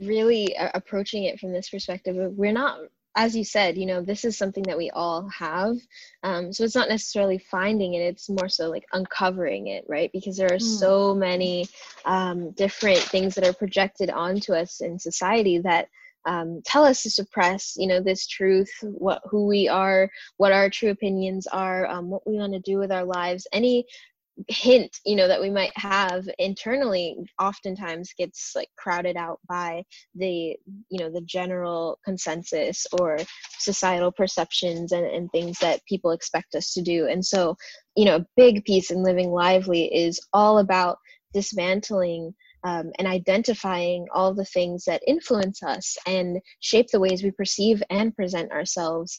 really uh, approaching it from this perspective we're not as you said, you know, this is something that we all have. Um, so it's not necessarily finding it, it's more so like uncovering it, right? Because there are mm. so many um, different things that are projected onto us in society that um, tell us to suppress, you know, this truth, what who we are, what our true opinions are, um, what we want to do with our lives, any hint you know that we might have internally oftentimes gets like crowded out by the you know the general consensus or societal perceptions and, and things that people expect us to do. And so you know a big piece in living lively is all about dismantling um, and identifying all the things that influence us and shape the ways we perceive and present ourselves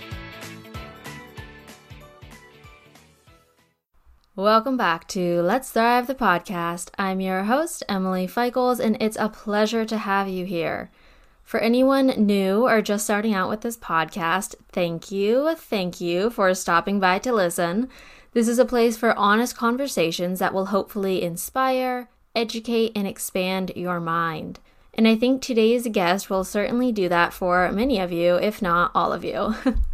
Welcome back to Let's Thrive the podcast. I'm your host, Emily Feichels, and it's a pleasure to have you here. For anyone new or just starting out with this podcast, thank you, thank you for stopping by to listen. This is a place for honest conversations that will hopefully inspire, educate, and expand your mind. And I think today's guest will certainly do that for many of you, if not all of you.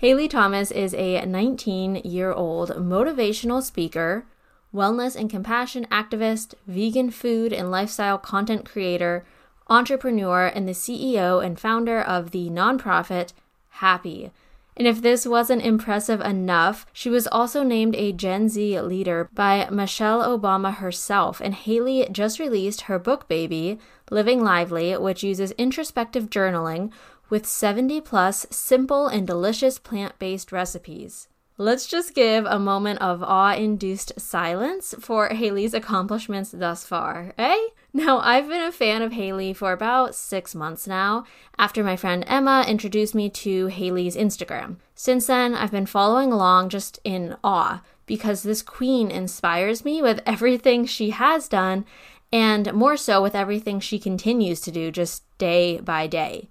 Haile Thomas is a 19 year old motivational speaker, wellness and compassion activist, vegan food and lifestyle content creator, entrepreneur, and the CEO and founder of the nonprofit Happy. And if this wasn't impressive enough, she was also named a Gen Z leader by Michelle Obama herself. And Haile just released her book, Baby, Living Lively, which uses introspective journaling with 70 plus simple and delicious plant based recipes. Let's just give a moment of awe induced silence for Haile's accomplishments thus far, eh? Now, I've been a fan of Haile for about six months now, after my friend Emma introduced me to Haile's Instagram. Since then, I've been following along just in awe because this queen inspires me with everything she has done, and more so with everything she continues to do just day by day.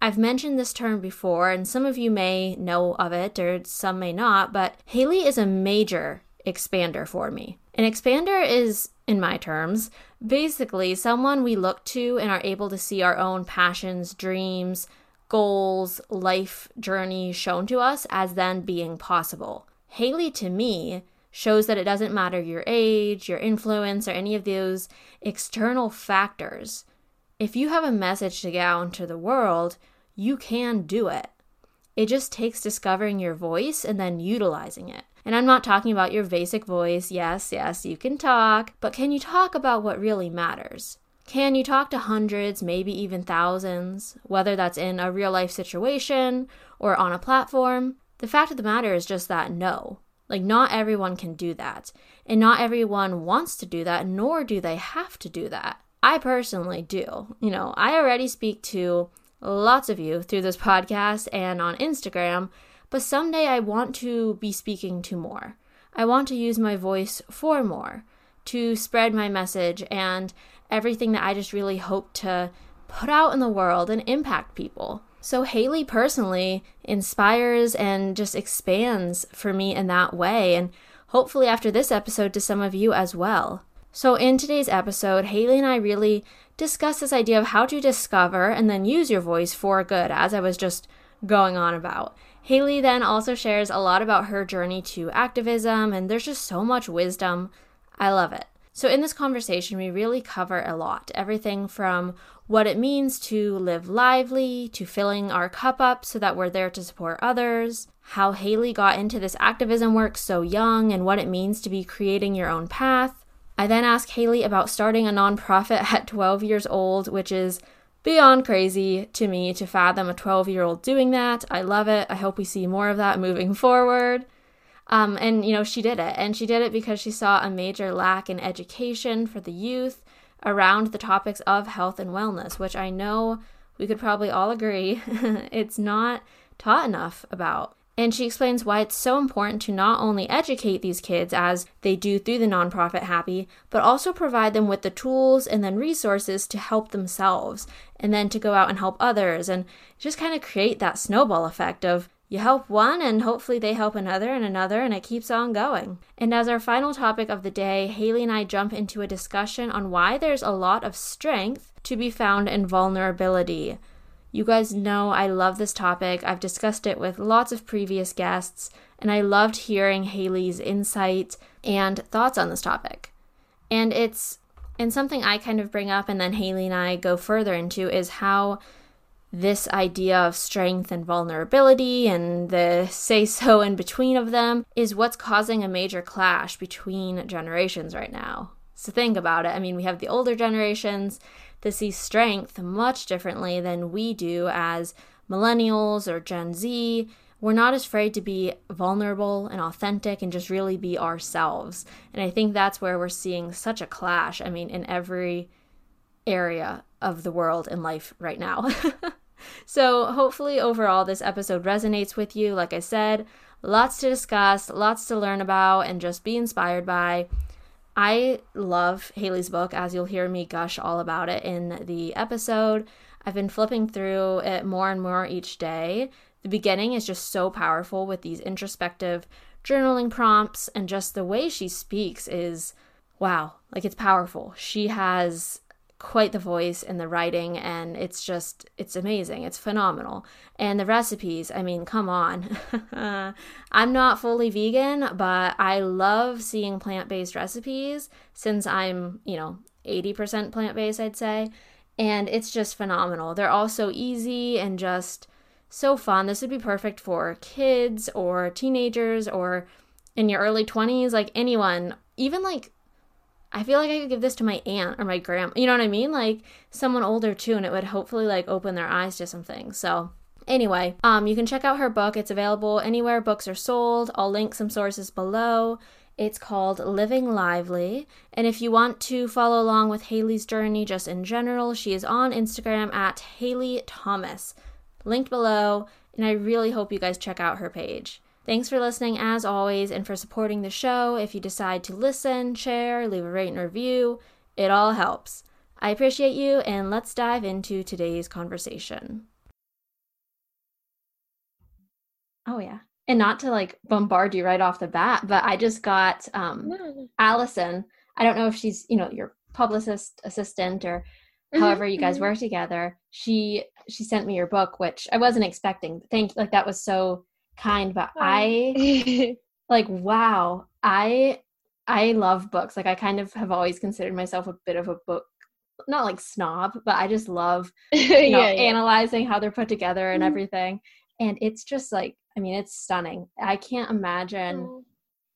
I've mentioned this term before, and some of you may know of it, or some may not, but Haile is a major expander for me. An expander is, in my terms, basically someone we look to and are able to see our own passions, dreams, goals, life journey shown to us as then being possible. Haile, to me, shows that it doesn't matter your age, your influence, or any of those external factors if you have a message to get out into the world, you can do it. It just takes discovering your voice and then utilizing it. And I'm not talking about your basic voice. Yes, yes, you can talk, but can you talk about what really matters? Can you talk to hundreds, maybe even thousands, whether that's in a real life situation or on a platform? The fact of the matter is just that no. Like, not everyone can do that. And not everyone wants to do that, nor do they have to do that. I personally do. You know, I already speak to lots of you through this podcast and on Instagram, but someday I want to be speaking to more. I want to use my voice for more, to spread my message and everything that I just really hope to put out in the world and impact people. So, Haile personally inspires and just expands for me in that way, and hopefully, after this episode, to some of you as well. So, in today's episode, Haile and I really discuss this idea of how to discover and then use your voice for good, as I was just going on about. Haile then also shares a lot about her journey to activism, and there's just so much wisdom. I love it. So, in this conversation, we really cover a lot everything from what it means to live lively, to filling our cup up so that we're there to support others, how Haile got into this activism work so young, and what it means to be creating your own path, I then ask Haile about starting a nonprofit at 12 years old, which is beyond crazy to me to fathom a 12 year old doing that. I love it. I hope we see more of that moving forward. Um, and, you know, she did it. And she did it because she saw a major lack in education for the youth around the topics of health and wellness, which I know we could probably all agree it's not taught enough about. And she explains why it's so important to not only educate these kids as they do through the nonprofit Happy, but also provide them with the tools and then resources to help themselves and then to go out and help others and just kind of create that snowball effect of you help one and hopefully they help another and another and it keeps on going. And as our final topic of the day, Haile and I jump into a discussion on why there's a lot of strength to be found in vulnerability. You guys know I love this topic. I've discussed it with lots of previous guests, and I loved hearing Haile's insight and thoughts on this topic. And it's and something I kind of bring up and then Haile and I go further into is how this idea of strength and vulnerability and the say so in between of them is what's causing a major clash between generations right now. So think about it. I mean, we have the older generations to see strength much differently than we do as millennials or Gen Z. We're not as afraid to be vulnerable and authentic and just really be ourselves. And I think that's where we're seeing such a clash. I mean, in every area of the world and life right now. so, hopefully, overall, this episode resonates with you. Like I said, lots to discuss, lots to learn about, and just be inspired by. I love Haile's book, as you'll hear me gush all about it in the episode. I've been flipping through it more and more each day. The beginning is just so powerful with these introspective journaling prompts, and just the way she speaks is wow, like it's powerful. She has quite the voice in the writing and it's just it's amazing. It's phenomenal. And the recipes i mean come on. I'm not fully vegan but i love seeing plant-based recipes since i'm you know 80% plant-based i'd say. And it's just phenomenal. They're all so easy and just so fun. This would be perfect for kids or teenagers or in your early 20s like anyone even like I feel like I could give this to my aunt or my grandma. You know what I mean? Like someone older too, and it would hopefully like open their eyes to some things. So anyway, um, you can check out her book. It's available anywhere books are sold. I'll link some sources below. It's called Living Lively. And if you want to follow along with Haile's journey just in general, she is on Instagram at Haile Thomas. Linked below. And I really hope you guys check out her page. Thanks for listening as always and for supporting the show. If you decide to listen, share, leave a rate and review, it all helps. I appreciate you and let's dive into today's conversation. Oh yeah. And not to like bombard you right off the bat, but I just got um Allison. I don't know if she's, you know, your publicist assistant or mm-hmm, however you guys mm-hmm. work together. She she sent me your book, which I wasn't expecting. Thank like that was so kind, but I like wow, I I love books. Like I kind of have always considered myself a bit of a book not like snob, but I just love you know yeah, yeah. analyzing how they're put together and mm-hmm. everything. And it's just like I mean, it's stunning. I can't imagine oh.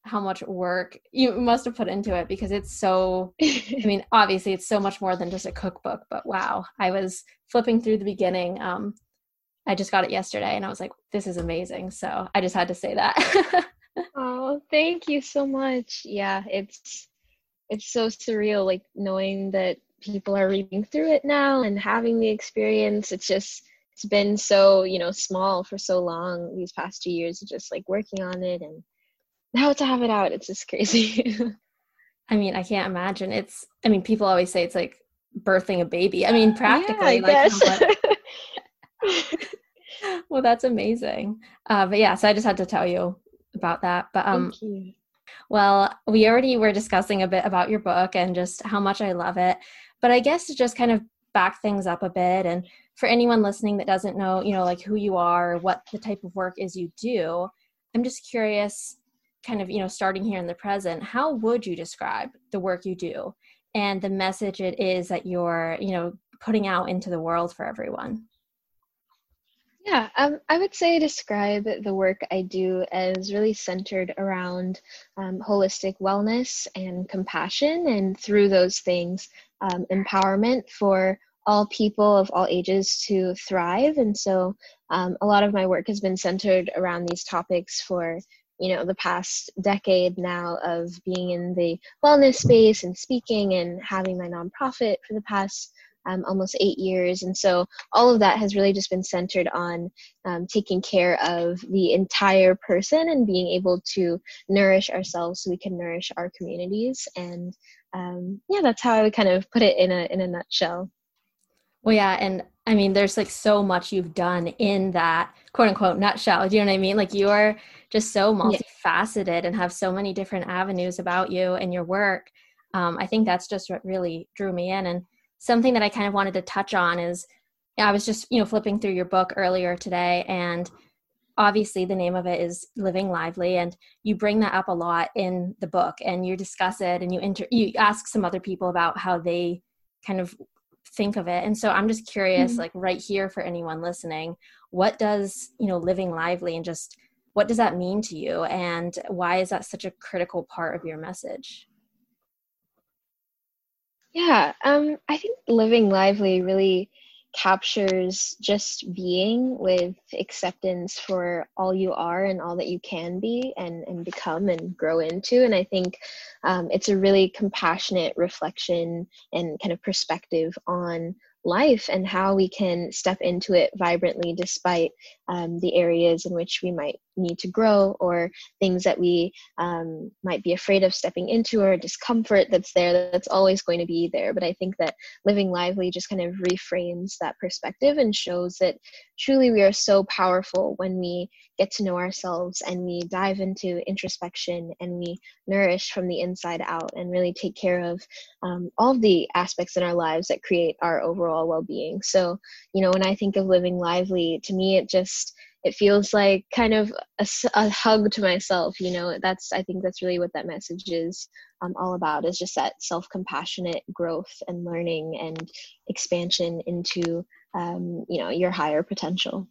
how much work you must have put into it because it's so I mean, obviously it's so much more than just a cookbook, but wow. I was flipping through the beginning um I just got it yesterday and I was like, this is amazing. So I just had to say that. oh, thank you so much. Yeah, it's it's so surreal like knowing that people are reading through it now and having the experience. It's just it's been so, you know, small for so long these past two years just like working on it and now to have it out, it's just crazy. I mean, I can't imagine. It's I mean, people always say it's like birthing a baby. I mean, practically yeah, I like well, that's amazing. Uh, but yeah, so I just had to tell you about that. But um, well, we already were discussing a bit about your book and just how much I love it. But I guess to just kind of back things up a bit, and for anyone listening that doesn't know, you know, like who you are, what the type of work is you do, I'm just curious, kind of, you know, starting here in the present, how would you describe the work you do and the message it is that you're, you know, putting out into the world for everyone? Yeah, um, I would say describe the work I do as really centered around um, holistic wellness and compassion, and through those things, um, empowerment for all people of all ages to thrive. And so, um, a lot of my work has been centered around these topics for you know the past decade now of being in the wellness space and speaking and having my nonprofit for the past um, almost eight years. And so all of that has really just been centered on um, taking care of the entire person and being able to nourish ourselves so we can nourish our communities. And um, yeah, that's how I would kind of put it in a in a nutshell. Well, yeah, and I mean, there's like so much you've done in that quote unquote nutshell. Do you know what I mean? Like you are just so multifaceted yeah. and have so many different avenues about you and your work. Um, I think that's just what really drew me in. And something that I kind of wanted to touch on is I was just, you know, flipping through your book earlier today and obviously the name of it is living lively and you bring that up a lot in the book and you discuss it and you inter- you ask some other people about how they kind of think of it and so i'm just curious mm-hmm. like right here for anyone listening what does you know living lively and just what does that mean to you and why is that such a critical part of your message yeah um i think living lively really captures just being with acceptance for all you are and all that you can be and, and become and grow into. And I think um, it's a really compassionate reflection and kind of perspective on life and how we can step into it vibrantly despite um, the areas in which we might need to grow or things that we um, might be afraid of stepping into or discomfort that's there that's always going to be there. But i think that living lively just kind of reframes that perspective and shows that truly we are so powerful when we get to know ourselves and we dive into introspection and we nourish from the inside out and really take care of um, all the aspects in our lives that create our overall well-being. So you know when i think of living lively to me it just it feels like kind of a, a, hug to myself you know? That's i think that's really what that message is um, all about is just that self-compassionate growth and learning and expansion into um, you know your higher potential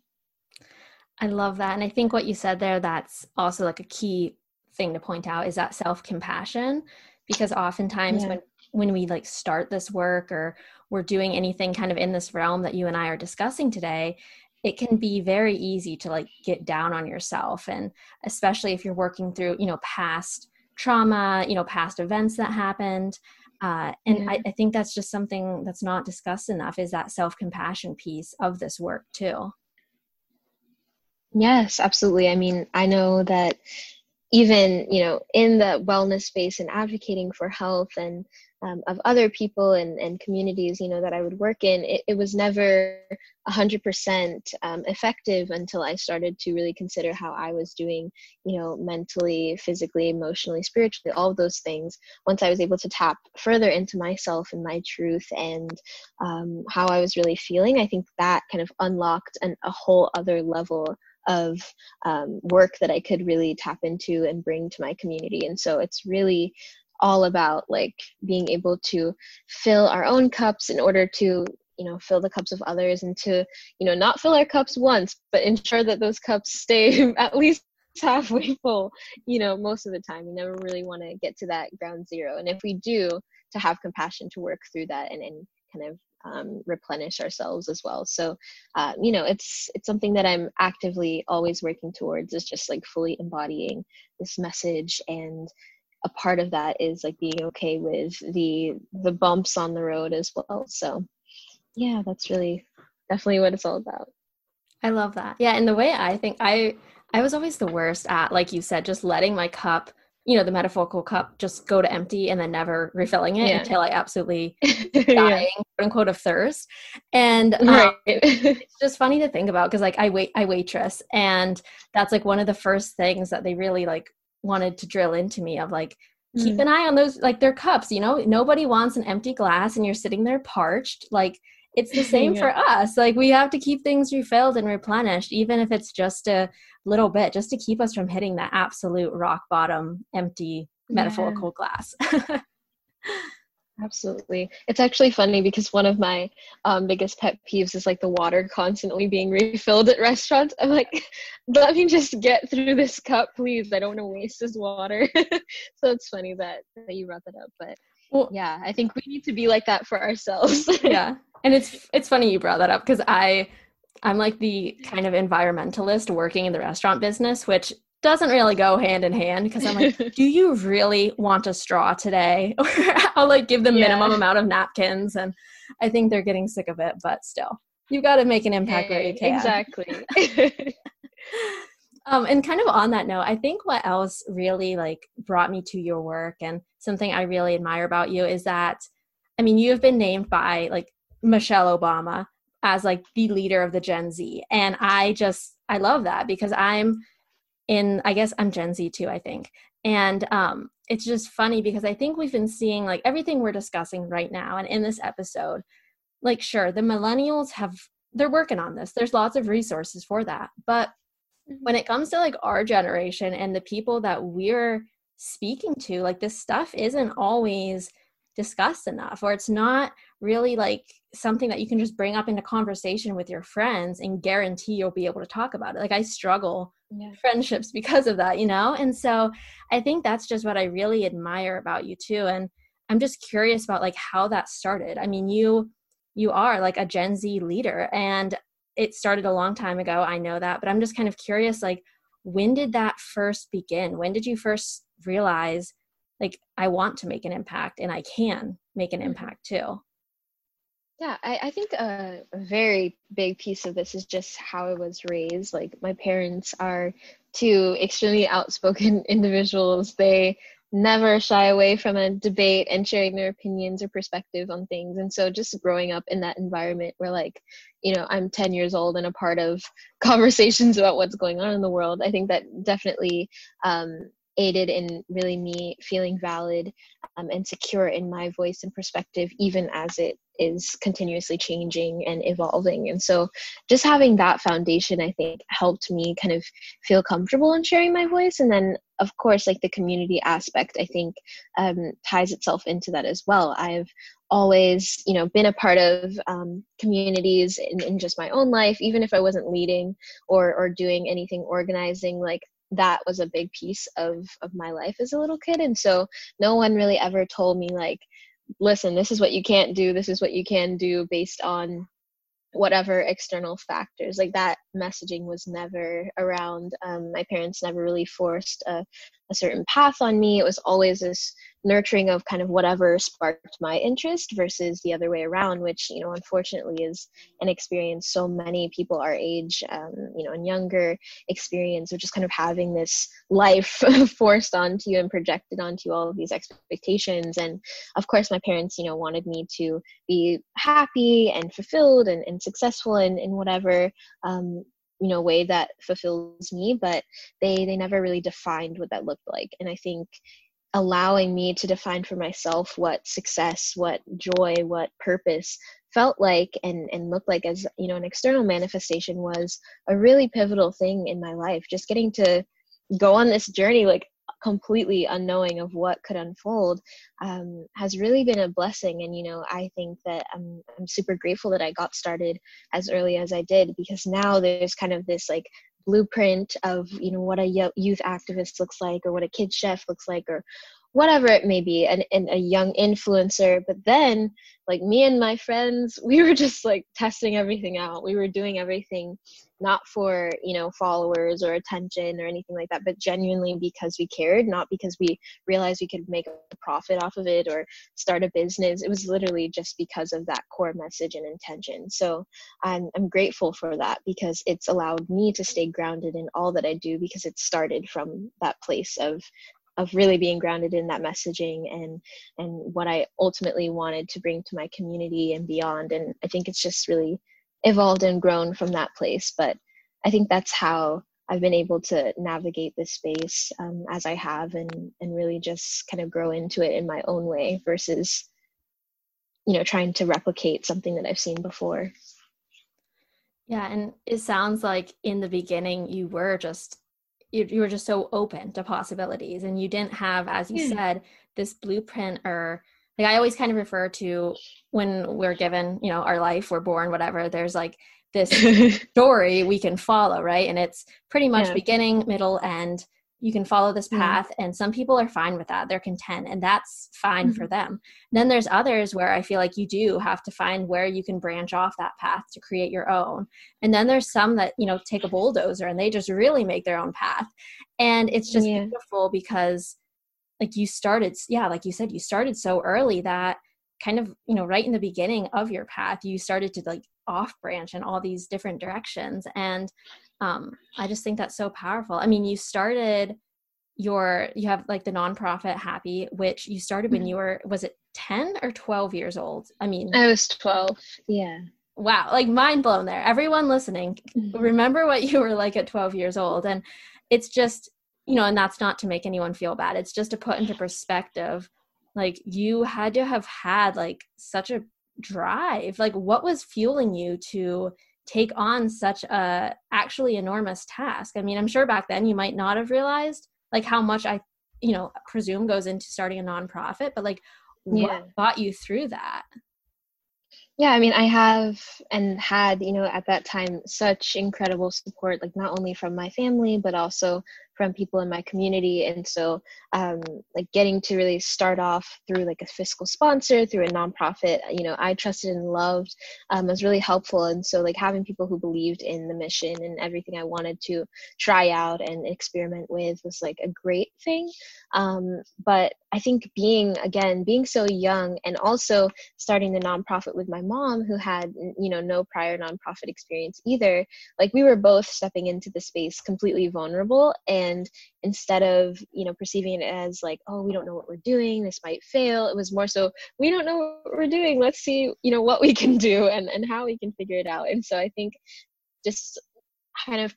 i love that and i think what you said there that's also like a key thing to point out is that self-compassion because oftentimes yeah. when when we like start this work or we're doing anything kind of in this realm that you and I are discussing today, it can be very easy to like get down on yourself and especially if you're working through you know past trauma you know past events that happened uh, and yeah. I, I think that's just something that's not discussed enough is that self-compassion piece of this work too yes absolutely. I mean i know that even you know in the wellness space and advocating for health and um, of other people and, and communities you know that i would work in it, it was never 100% um, effective until i started to really consider how i was doing you know mentally physically emotionally spiritually all of those things. Once i was able to tap further into myself and my truth and um, how i was really feeling i think that kind of unlocked an, a whole other level of um, work that I could really tap into and bring to my community. And so it's really all about like being able to fill our own cups in order to you know fill the cups of others and to you know not fill our cups once but ensure that those cups stay at least halfway full you know most of the time we never really want to get to that ground zero and if we do to have compassion to work through that and, and kind of um, replenish ourselves as well. So uh, you know it's it's something that i'm actively always working towards is just like fully embodying this message. And a part of that is like being okay with the the bumps on the road as well. So yeah that's really definitely what it's all about. I love that. Yeah and the way i think i i was always the worst at like you said just letting my cup you know the metaphorical cup just go to empty and then never refilling it yeah. until i absolutely dying yeah. quote unquote of thirst and um, right. it's just funny to think about because like i wait i waitress and that's like one of the first things that they really like wanted to drill into me of like mm. keep an eye on those like their cups you know nobody wants an empty glass and you're sitting there parched like it's the same yeah. for us like we have to keep things refilled and replenished even if it's just a little bit just to keep us from hitting that absolute rock bottom empty metaphorical yeah. glass Absolutely. It's actually funny because one of my um, biggest pet peeves is like the water constantly being refilled at restaurants. I'm like, let me just get through this cup, please. I don't want to waste this water. so it's funny that, that you brought that up. But well, yeah, I think we need to be like that for ourselves. yeah. And it's it's funny you brought that up because I I'm like the kind of environmentalist working in the restaurant business, which doesn't really go hand in hand because I'm like, do you really want a straw today? Or I'll like give the yeah. minimum amount of napkins, and I think they're getting sick of it. But still, you've got to make an impact hey, where you can. Exactly. um, and kind of on that note, I think what else really like brought me to your work and something I really admire about you is that, I mean, you have been named by like Michelle Obama as like the leader of the Gen Z, and I just I love that because I'm in I guess I'm Gen Z too, I think. And um it's just funny because I think we've been seeing like everything we're discussing right now and in this episode, like sure, the millennials have they're working on this. There's lots of resources for that. But mm-hmm. when it comes to like our generation and the people that we're speaking to, like this stuff isn't always discussed enough or it's not really like something that you can just bring up into conversation with your friends and guarantee you'll be able to talk about it. Like i struggle yeah. friendships because of that you know? And so i think that's just what i really admire about you too. And i'm just curious about like how that started. I mean you you are like a gen z leader and it started a long time ago i know that but i'm just kind of curious like when did that first begin? When did you first realize like i want to make an impact and i can make an mm-hmm. impact too yeah i, I think a, a, very big piece of this is just how i was raised. Like my parents are two extremely outspoken individuals. They never shy away from a debate and sharing their opinions or perspective on things. And so just growing up in that environment where like you know i'm 10 years old and a part of conversations about what's going on in the world i think that definitely um, aided in really me feeling valid um, and secure in my voice and perspective, even as it is continuously changing and evolving. And so, just having that foundation, I think, helped me kind of feel comfortable in sharing my voice. And then, of course, like the community aspect, I think, um, ties itself into that as well. I've always you know been a part of um, communities in, in just my own life even if i wasn't leading or or doing anything organizing like that was a big piece of of my life as a little kid. And so no one really ever told me like listen this is what you can't do. This is what you can do based on whatever external factors. Like that messaging was never around. Um, my parents never really forced a, a certain path on me. It was always this nurturing of kind of whatever sparked my interest versus the other way around which you know unfortunately is an experience so many people our age um, you know and younger experience of just kind of having this life forced onto you and projected onto you all of these expectations. And of course my parents you know wanted me to be happy and fulfilled and, and successful in, in whatever um, you know way that fulfills me but they they never really defined what that looked like. And i think allowing me to define for myself what success what joy what purpose felt like and and looked like as you know an external manifestation was a really pivotal thing in my life. Just getting to go on this journey like completely unknowing of what could unfold um, has really been a blessing. And you know i think that I'm, I'm super grateful that i got started as early as i did because now there's kind of this like blueprint of you know what a youth activist looks like or what a kid chef looks like or whatever it may be and, and a young influencer but then like me and my friends we were just like testing everything out. We were doing everything not for you know followers or attention or anything like that but genuinely because we cared not because we realized we could make a profit off of it or start a business. It was literally just because of that core message and intention. So i'm, I'm grateful for that because it's allowed me to stay grounded in all that i do because it started from that place of of really being grounded in that messaging and and what I ultimately wanted to bring to my community and beyond and I think it's just really evolved and grown from that place but I think that's how I've been able to navigate this space um, as I have and and really just kind of grow into it in my own way versus you know trying to replicate something that I've seen before. Yeah, and it sounds like in the beginning you were just you, you were just so open to possibilities and you didn't have as you yeah. said this blueprint or like i always kind of refer to when we're given you know our life we're born whatever there's like this story we can follow right and it's pretty much yeah. beginning middle end you can follow this path mm-hmm. and some people are fine with that they're content and that's fine mm-hmm. for them then there's others where i feel like you do have to find where you can branch off that path to create your own and then there's some that you know take a bulldozer and they just really make their own path and it's just yeah. beautiful because like you started yeah like you said you started so early that kind of you know right in the beginning of your path you started to like off branch in all these different directions and um, i just think that's so powerful. I mean you started your you have like the nonprofit happy which you started when mm-hmm. you were was it 10 or 12 years old? I mean i was 12 yeah. Wow like mind blown there. Everyone listening mm-hmm. remember what you were like at 12 years old and it's just you know and that's not to make anyone feel bad. It's just to put into perspective like you had to have had like such a drive. Like what was fueling you to take on such a actually enormous task i mean i'm sure back then you might not have realized like how much i you know presume goes into starting a nonprofit but like yeah. what got you through that yeah i mean i have and had you know at that time such incredible support like not only from my family but also from people in my community. And so um, like getting to really start off through like a fiscal sponsor through a nonprofit you know i trusted and loved um, was really helpful. And so like having people who believed in the mission and everything i wanted to try out and experiment with was like a great thing. Um, but i think being again being so young and also starting the nonprofit with my mom who had you know no prior nonprofit experience either like we were both stepping into the space completely vulnerable. and and instead of you know perceiving it as like oh we don't know what we're doing this might fail it was more so we don't know what we're doing let's see you know what we can do and and how we can figure it out. And so i think just kind of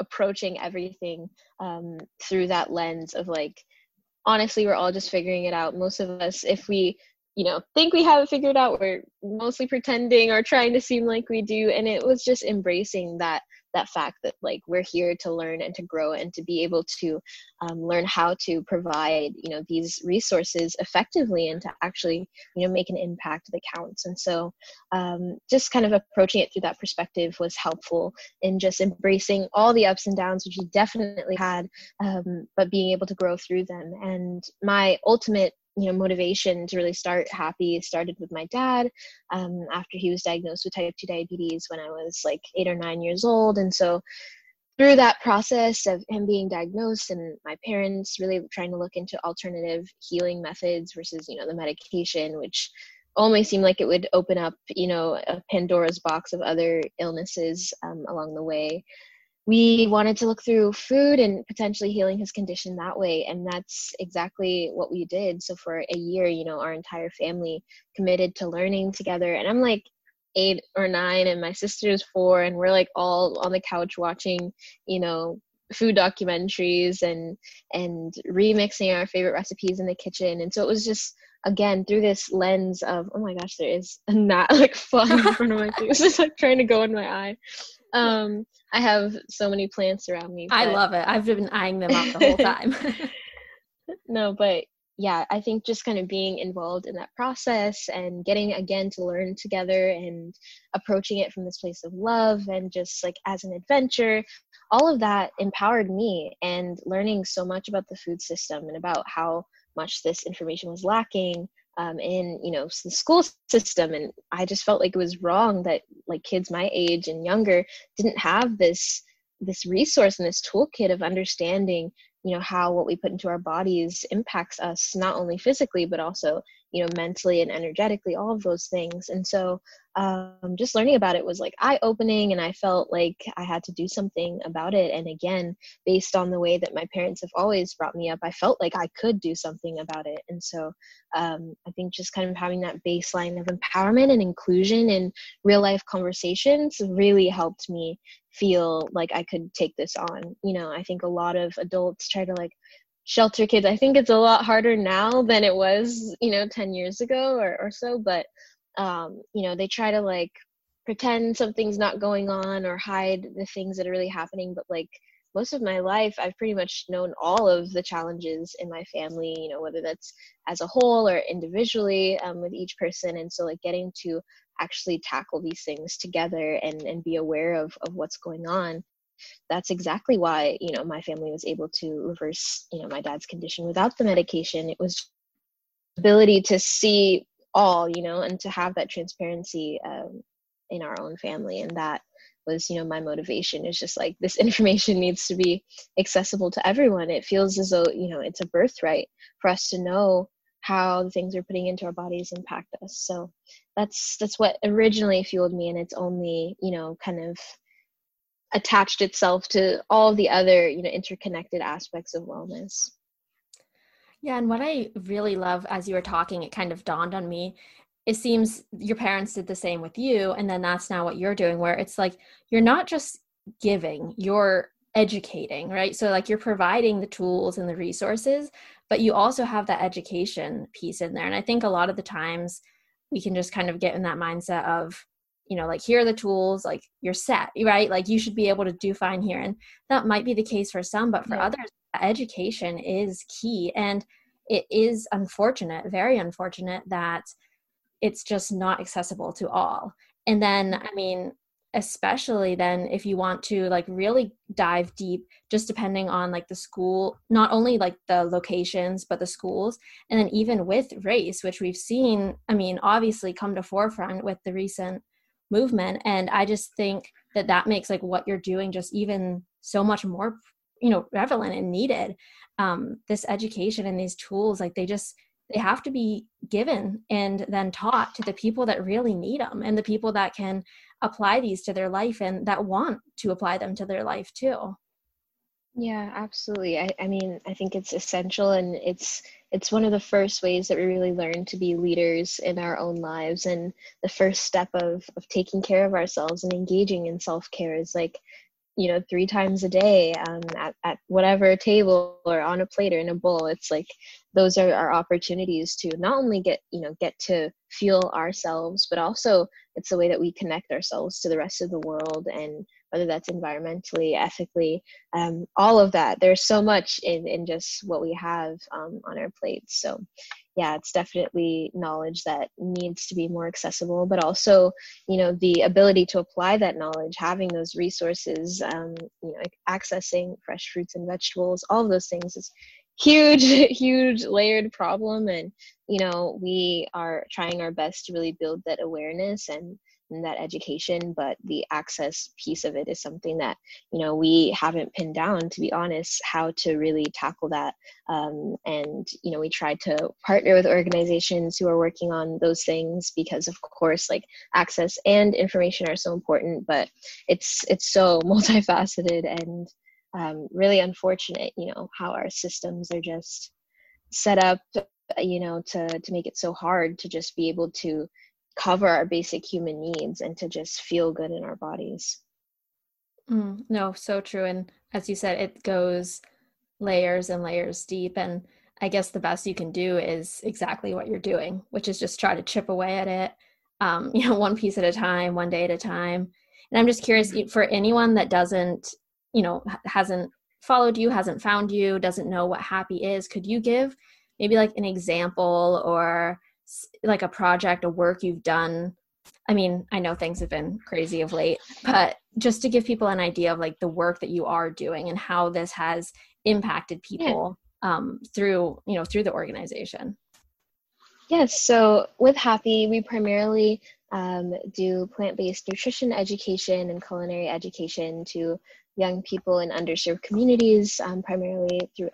approaching everything um, through that lens of like honestly we're all just figuring it out. Most of us if we you know think we have it figured out we're mostly pretending or trying to seem like we do. And it was just embracing that that fact that like we're here to learn and to grow and to be able to um, learn how to provide you know these resources effectively and to actually you know make an impact that counts. And so um, just kind of approaching it through that perspective was helpful in just embracing all the ups and downs which we definitely had um, but being able to grow through them. And my ultimate you know motivation to really start happy started with my dad um, after he was diagnosed with type 2 diabetes when i was like eight or nine years old and so through that process of him being diagnosed and my parents really trying to look into alternative healing methods versus you know the medication which almost seemed like it would open up you know a pandora's box of other illnesses um, along the way we wanted to look through food and potentially healing his condition that way and that's exactly what we did. So for a year you know our entire family committed to learning together and i'm like eight or nine and my sister's four and we're like all on the couch watching you know food documentaries and and remixing our favorite recipes in the kitchen. And so it was just again through this lens of oh my gosh there is gnat like flying in front of my face. Just like trying to go in my eye um I have so many plants around me. I love it. I've been eyeing them up the whole time. no, but yeah, I think just kind of being involved in that process and getting again to learn together and approaching it from this place of love and just like as an adventure, all of that empowered me and learning so much about the food system and about how much this information was lacking um, in you know the school system and i just felt like it was wrong that like kids my age and younger didn't have this this resource and this toolkit of understanding you know how what we put into our bodies impacts us not only physically but also you know mentally and energetically all of those things. And so um, just learning about it was like eye opening and i felt like i had to do something about it. And again based on the way that my parents have always brought me up i felt like i could do something about it. And so um, i think just kind of having that baseline of empowerment and inclusion in real life conversations really helped me feel like i could take this on. You know i think a lot of adults try to like shelter kids. I think it's a lot harder now than it was you know 10 years ago or, or so but um, you know they try to like pretend something's not going on or hide the things that are really happening but like most of my life i've pretty much known all of the challenges in my family you know whether that's as a whole or individually um, with each person. And so like getting to actually tackle these things together and and be aware of of what's going on that's exactly why you know my family was able to reverse you know my dad's condition without the medication. It was ability to see all you know and to have that transparency um, in our own family. And that was you know my motivation. Is just like this information needs to be accessible to everyone. It feels as though you know it's a birthright for us to know how the things we're putting into our bodies impact us. So that's that's what originally fueled me. And it's only you know kind of attached itself to all the other you know interconnected aspects of wellness. Yeah and what i really love as you were talking it kind of dawned on me it seems your parents did the same with you and then that's now what you're doing where it's like you're not just giving you're educating right? So like you're providing the tools and the resources but you also have that education piece in there. And i think a lot of the times we can just kind of get in that mindset of you know like here are the tools like you're set right? Like you should be able to do fine here. And that might be the case for some but for yeah. others education is key. And it is unfortunate very unfortunate that it's just not accessible to all. And then i mean especially then if you want to like really dive deep just depending on like the school not only like the locations but the schools. And then even with race which we've seen i mean obviously come to forefront with the recent movement. And i just think that that makes like what you're doing just even so much more you know prevalent and needed. Um this education and these tools like they just they have to be given and then taught to the people that really need them and the people that can apply these to their life and that want to apply them to their life too yeah absolutely. I, I mean i think it's essential and it's it's one of the first ways that we really learn to be leaders in our own lives and the first step of of taking care of ourselves and engaging in self-care is like you know three times a day um, at, at whatever table or on a plate or in a bowl. It's like those are our opportunities to not only get you know get to feel ourselves but also it's the way that we connect ourselves to the rest of the world and whether that's environmentally ethically um, all of that. There's so much in in just what we have um, on our plates. So yeah it's definitely knowledge that needs to be more accessible but also you know the ability to apply that knowledge having those resources um, you know accessing fresh fruits and vegetables all of those things is huge huge layered problem. And you know we are trying our best to really build that awareness and and that education but the access piece of it is something that you know we haven't pinned down to be honest how to really tackle that. Um, and you know we tried to partner with organizations who are working on those things because of course like access and information are so important but it's it's so multifaceted and um, really unfortunate you know how our systems are just set up you know to to make it so hard to just be able to cover our basic human needs and to just feel good in our bodies. Mm, no, so true. And as you said, it goes layers and layers deep. And I guess the best you can do is exactly what you're doing, which is just try to chip away at it, um, you know, one piece at a time, one day at a time. And I'm just curious for anyone that doesn't, you know, hasn't followed you, hasn't found you, doesn't know what happy is, could you give maybe like an example or like a project, a work you've done? I mean, I know things have been crazy of late, but just to give people an idea of like the work that you are doing and how this has impacted people yeah. um, through, you know, through the organization. Yes. So with Happy, we primarily um, do plant based nutrition education and culinary education to young people in underserved communities, um, primarily through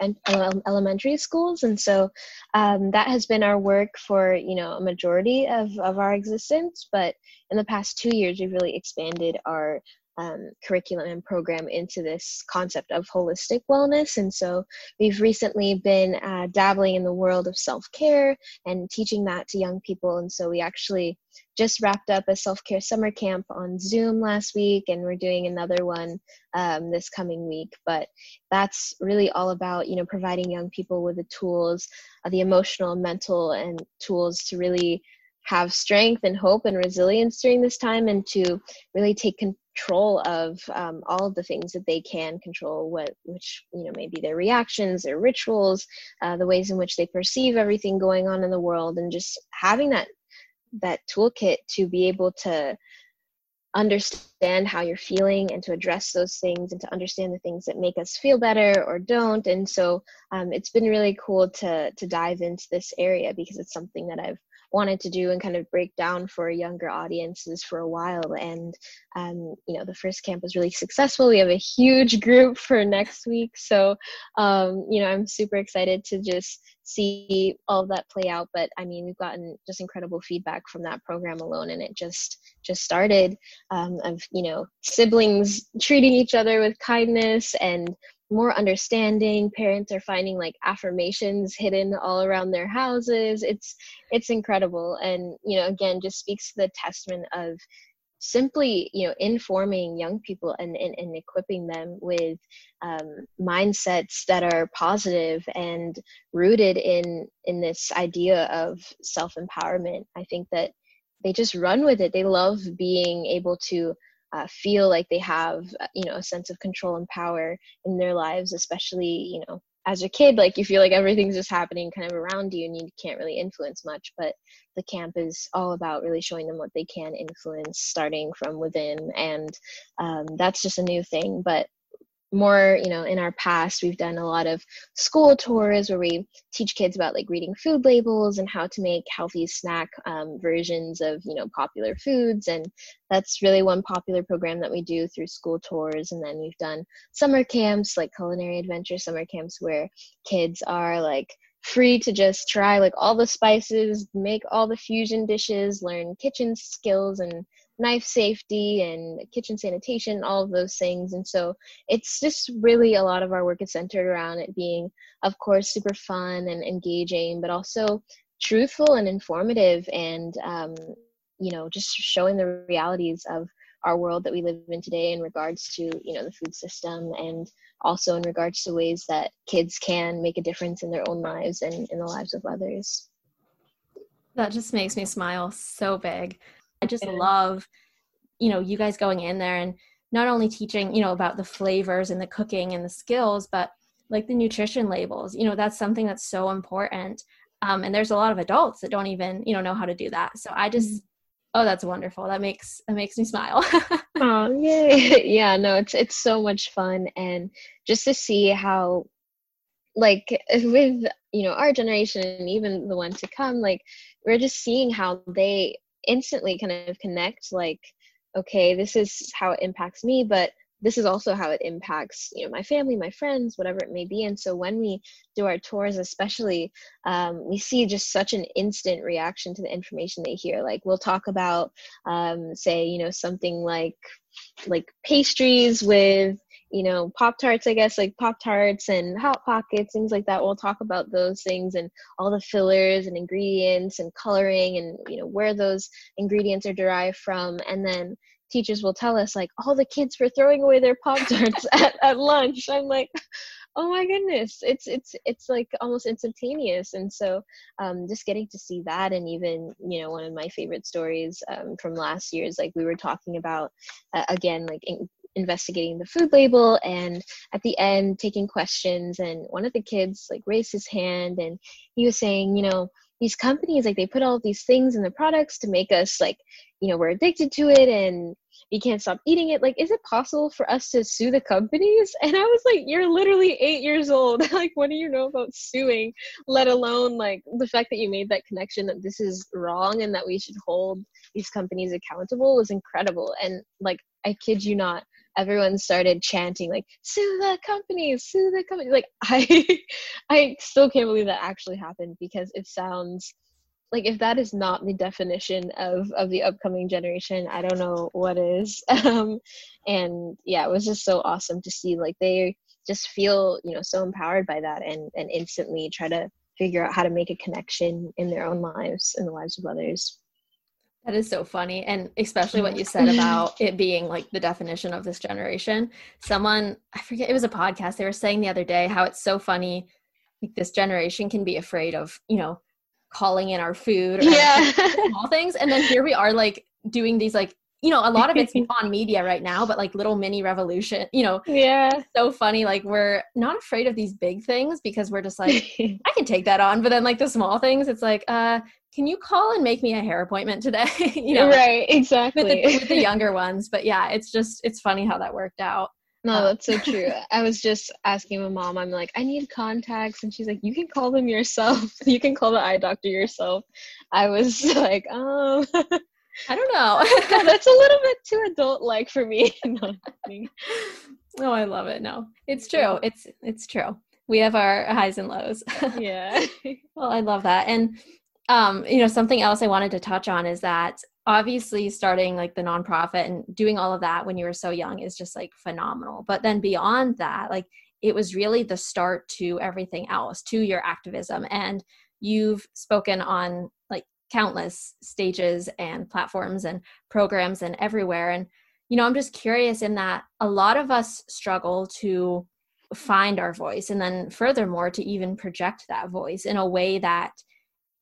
elementary schools. And so um, that has been our work for, you know, a majority of, of our existence. But in the past two years, we've really expanded our um, curriculum and program into this concept of holistic wellness. And so we've recently been uh, dabbling in the world of self care and teaching that to young people. And so we actually just wrapped up a self care summer camp on Zoom last week, and we're doing another one um, this coming week. But that's really all about you know providing young people with the tools, uh, the emotional, mental, and tools to really have strength and hope and resilience during this time and to really take control of um, all of the things that they can control what which you know maybe their reactions their rituals uh, the ways in which they perceive everything going on in the world and just having that that toolkit to be able to understand how you're feeling and to address those things and to understand the things that make us feel better or don't. And so um, it's been really cool to to dive into this area because it's something that i've wanted to do and kind of break down for younger audiences for a while. And um, you know the first camp was really successful. We have a huge group for next week. So um, you know i'm super excited to just see all of that play out. But i mean we've gotten just incredible feedback from that program alone and it just just started um, of you know siblings treating each other with kindness and more understanding. Parents are finding like affirmations hidden all around their houses. It's it's incredible. And you know again just speaks to the testament of simply you know informing young people and, and, and equipping them with um, mindsets that are positive and rooted in in this idea of self-empowerment. I think that they just run with it. They love being able to uh, feel like they have uh, you know a sense of control and power in their lives especially you know as a kid like you feel like everything's just happening kind of around you and you can't really influence much but the camp is all about really showing them what they can influence starting from within. And um, that's just a new thing but more you know in our past we've done a lot of school tours where we teach kids about like reading food labels and how to make healthy snack um, versions of you know popular foods. And that's really one popular program that we do through school tours. And then we've done summer camps like culinary adventure summer camps where kids are like free to just try like all the spices make all the fusion dishes learn kitchen skills and knife safety and kitchen sanitation, all of those things. And so it's just really a lot of our work is centered around it being, of course, super fun and engaging, but also truthful and informative and, um, you know, just showing the realities of our world that we live in today in regards to, you know, the food system and also in regards to ways that kids can make a difference in their own lives and in the lives of others. That just makes me smile so big. I just love, you know, you guys going in there and not only teaching, you know, about the flavors and the cooking and the skills, but like the nutrition labels. You know, that's something that's so important. Um, and there's a lot of adults that don't even, you know, know how to do that. So I just, mm-hmm. oh, that's wonderful. That makes that makes me smile. oh, yay. yeah, no, it's it's so much fun, and just to see how, like, with you know our generation and even the one to come, like, we're just seeing how they instantly kind of connect like okay this is how it impacts me but this is also how it impacts you know my family my friends whatever it may be. And so when we do our tours especially um, we see just such an instant reaction to the information they hear. Like we'll talk about um, say you know something like like pastries with you know pop tarts i guess like pop tarts and hot pockets things like that we'll talk about those things and all the fillers and ingredients and coloring and you know where those ingredients are derived from. And then teachers will tell us like all the kids were throwing away their pop tarts at, at lunch. I'm like oh my goodness. It's it's it's like almost instantaneous. And so um, just getting to see that and even you know one of my favorite stories um, from last year is like we were talking about uh, again like in, investigating the food label and at the end taking questions and one of the kids like raised his hand and he was saying you know these companies like they put all these things in the products to make us like you know we're addicted to it and we can't stop eating it. Like is it possible for us to sue the companies? And i was like you're literally eight years old. Like what do you know about suing let alone like the fact that you made that connection that this is wrong and that we should hold these companies accountable was incredible. And like i kid you not everyone started chanting like sue the companies sue the company like i i still can't believe that actually happened because it sounds like if that is not the definition of of the upcoming generation i don't know what is. Um and yeah it was just so awesome to see like they just feel you know so empowered by that and and instantly try to figure out how to make a connection in their own lives and the lives of others that is so funny. And especially what you said about it being like the definition of this generation. Someone, I forget, it was a podcast, they were saying the other day how it's so funny. Like this generation can be afraid of, you know, calling in our food or yeah. small things. And then here we are like doing these like you know, a lot of it's on media right now, but like little mini revolution, you know. Yeah. So funny. Like we're not afraid of these big things because we're just like, I can take that on. But then like the small things, it's like, uh, can you call and make me a hair appointment today? you know, right, exactly. With the, with the, younger ones. But yeah, it's just, it's funny how that worked out. No, uh, that's so true. I was just asking my mom, I'm like, I need contacts. And she's like, you can call them yourself. You can call the eye doctor yourself. I was like, oh. I don't know. that's a little bit too adult like for me. no, oh, I love it. No, it's true. It's it's true. We have our highs and lows. yeah. well, I love that. And um, you know, something else I wanted to touch on is that obviously starting like the nonprofit and doing all of that when you were so young is just like phenomenal. But then beyond that, like it was really the start to everything else, to your activism. And you've spoken on like countless stages and platforms and programs and everywhere. And, you know, I'm just curious in that a lot of us struggle to find our voice and then furthermore to even project that voice in a way that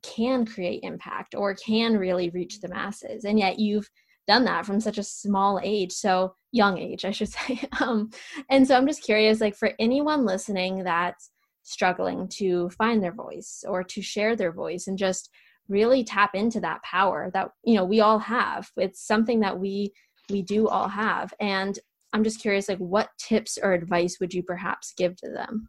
can create impact or can really reach the masses and yet you've done that from such a small age so young age i should say um, and so i'm just curious like for anyone listening that's struggling to find their voice or to share their voice and just really tap into that power that you know we all have it's something that we we do all have and i'm just curious like what tips or advice would you perhaps give to them?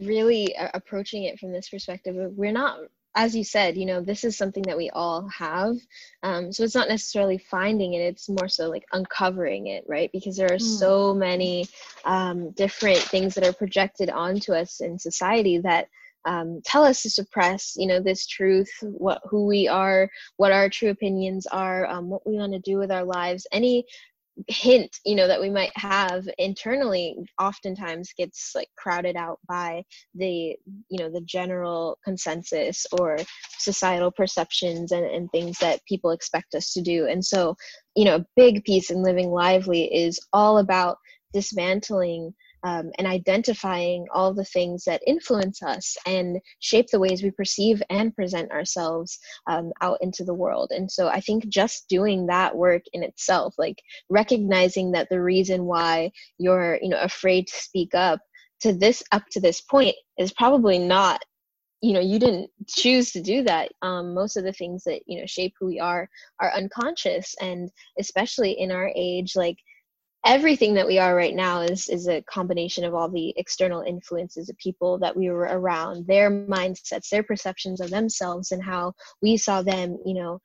Really uh, approaching it from this perspective we're not as you said, you know, this is something that we all have. Um, so it's not necessarily finding it, it's more so like uncovering it, right? Because there are mm. so many um, different things that are projected onto us in society that um, tell us to suppress, you know, this truth, what who we are, what our true opinions are, um, what we want to do with our lives, any hint you know that we might have internally oftentimes gets like crowded out by the you know the general consensus or societal perceptions and, and things that people expect us to do. And so you know a big piece in living lively is all about dismantling um, and identifying all the things that influence us and shape the ways we perceive and present ourselves um, out into the world. And so I think just doing that work in itself, like recognizing that the reason why you're, you know, afraid to speak up to this up to this point is probably not you know you didn't choose to do that um, most of the things that you know shape who we are are unconscious and especially in our age like everything that we are right now is is a combination of all the external influences of people that we were around their mindsets their perceptions of themselves and how we saw them you know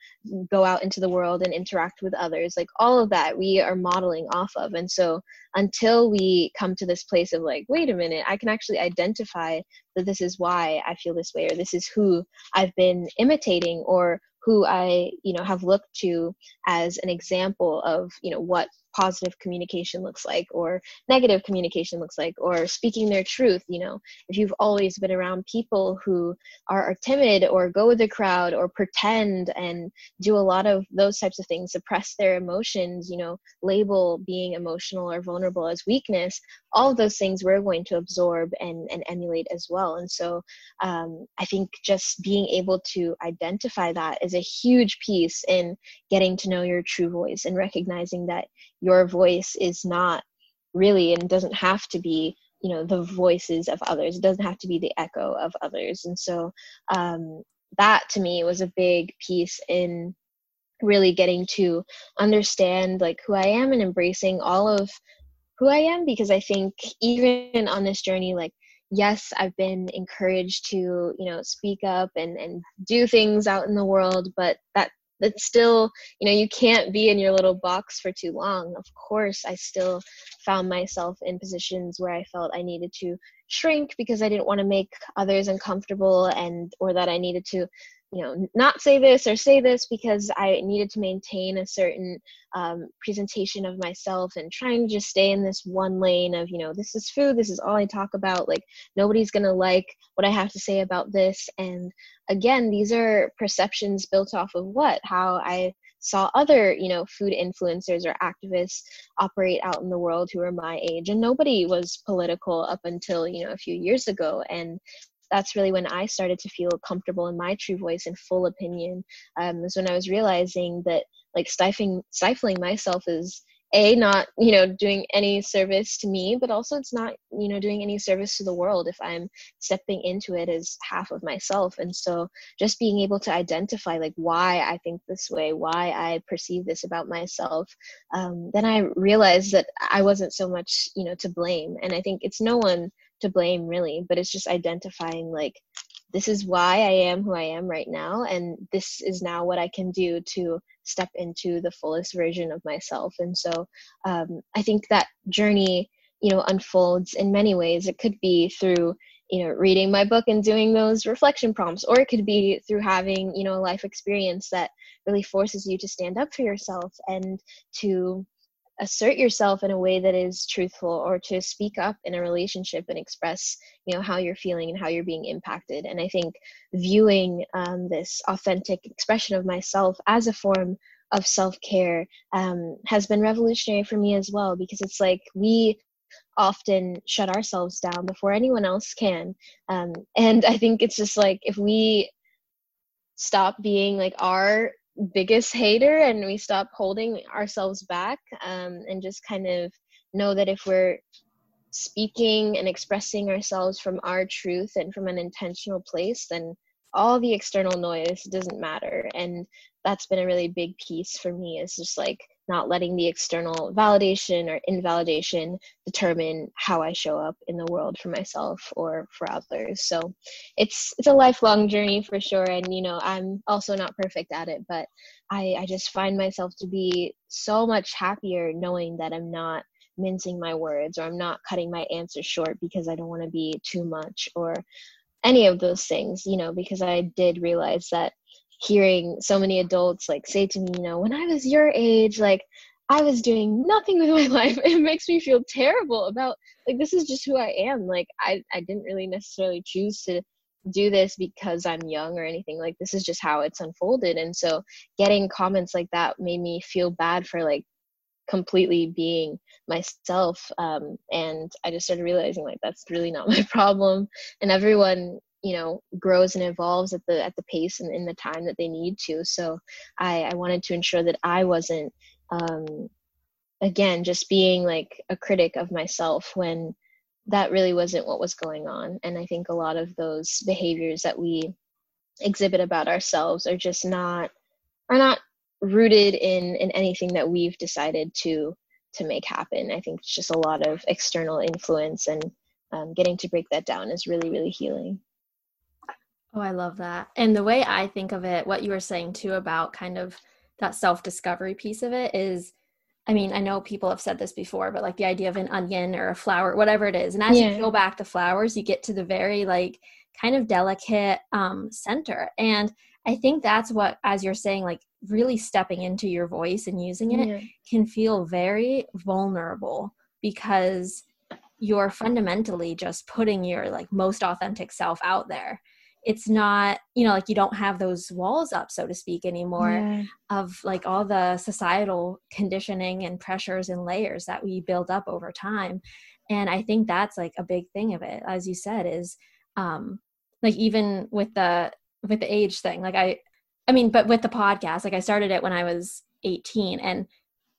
go out into the world and interact with others like all of that we are modeling off of. And so until we come to this place of like wait a minute i can actually identify that this is why i feel this way or this is who i've been imitating or who I, you know, have looked to as an example of, you know, what positive communication looks like or negative communication looks like or speaking their truth you know. If you've always been around people who are, are timid or go with the crowd or pretend and do a lot of those types of things suppress their emotions you know label being emotional or vulnerable as weakness all of those things we're going to absorb and, and emulate as well. And so um, i think just being able to identify that is a huge piece in getting to know your true voice and recognizing that your voice is not really and doesn't have to be you know the voices of others. It doesn't have to be the echo of others. And so um, that to me was a big piece in really getting to understand like who i am and embracing all of who i am because i think even on this journey like yes i've been encouraged to you know speak up and and do things out in the world but that it's still you know you can't be in your little box for too long. Of course i still found myself in positions where i felt i needed to shrink because i didn't want to make others uncomfortable and or that i needed to you know not say this or say this because i needed to maintain a certain um, presentation of myself and trying to just stay in this one lane of you know this is food this is all i talk about like nobody's gonna like what i have to say about this. And again these are perceptions built off of what? How i saw other you know food influencers or activists operate out in the world who are my age. And nobody was political up until you know a few years ago. And that's really when I started to feel comfortable in my true voice and full opinion. Um, is when I was realizing that like stifling stifling myself is a not you know doing any service to me but also it's not you know doing any service to the world if i'm stepping into it as half of myself and so just being able to identify like why i think this way why i perceive this about myself um, then i realized that i wasn't so much you know to blame and i think it's no one to blame really but it's just identifying like this is why I am who I am right now, and this is now what I can do to step into the fullest version of myself. And so um, I think that journey, you know, unfolds in many ways. It could be through you know reading my book and doing those reflection prompts or it could be through having you know a life experience that really forces you to stand up for yourself and to assert yourself in a way that is truthful or to speak up in a relationship and express you know how you're feeling and how you're being impacted. And i think viewing um, this authentic expression of myself as a form of self-care um, has been revolutionary for me as well because it's like we often shut ourselves down before anyone else can. Um, and i think it's just like if we stop being like our biggest hater and we stop holding ourselves back um, and just kind of know that if we're speaking and expressing ourselves from our truth and from an intentional place then all the external noise doesn't matter. And that's been a really big piece for me is just like not letting the external validation or invalidation determine how I show up in the world for myself or for others. So it's it's a lifelong journey for sure and you know I'm also not perfect at it but I I just find myself to be so much happier knowing that I'm not mincing my words or I'm not cutting my answers short because I don't want to be too much or any of those things, you know, because I did realize that hearing so many adults like say to me, you know, when I was your age, like I was doing nothing with my life. It makes me feel terrible about like this is just who I am. Like I I didn't really necessarily choose to do this because I'm young or anything. Like this is just how it's unfolded. And so getting comments like that made me feel bad for like completely being myself um, and i just started realizing like that's really not my problem and everyone you know grows and evolves at the at the pace and in the time that they need to. So i i wanted to ensure that i wasn't um again just being like a critic of myself when that really wasn't what was going on. And i think a lot of those behaviors that we exhibit about ourselves are just not are not rooted in in anything that we've decided to to make happen. I think it's just a lot of external influence and um, getting to break that down is really really healing Oh, I love that. And the way I think of it, what you were saying too about kind of that self discovery piece of it is I mean, I know people have said this before, but like the idea of an onion or a flower, whatever it is. And as yeah. you peel back the flowers, you get to the very like kind of delicate um, center. And I think that's what, as you're saying, like really stepping into your voice and using it yeah. can feel very vulnerable because you're fundamentally just putting your like most authentic self out there it's not you know like you don't have those walls up so to speak anymore yeah. of like all the societal conditioning and pressures and layers that we build up over time and i think that's like a big thing of it as you said is um like even with the with the age thing like i i mean but with the podcast like i started it when i was 18 and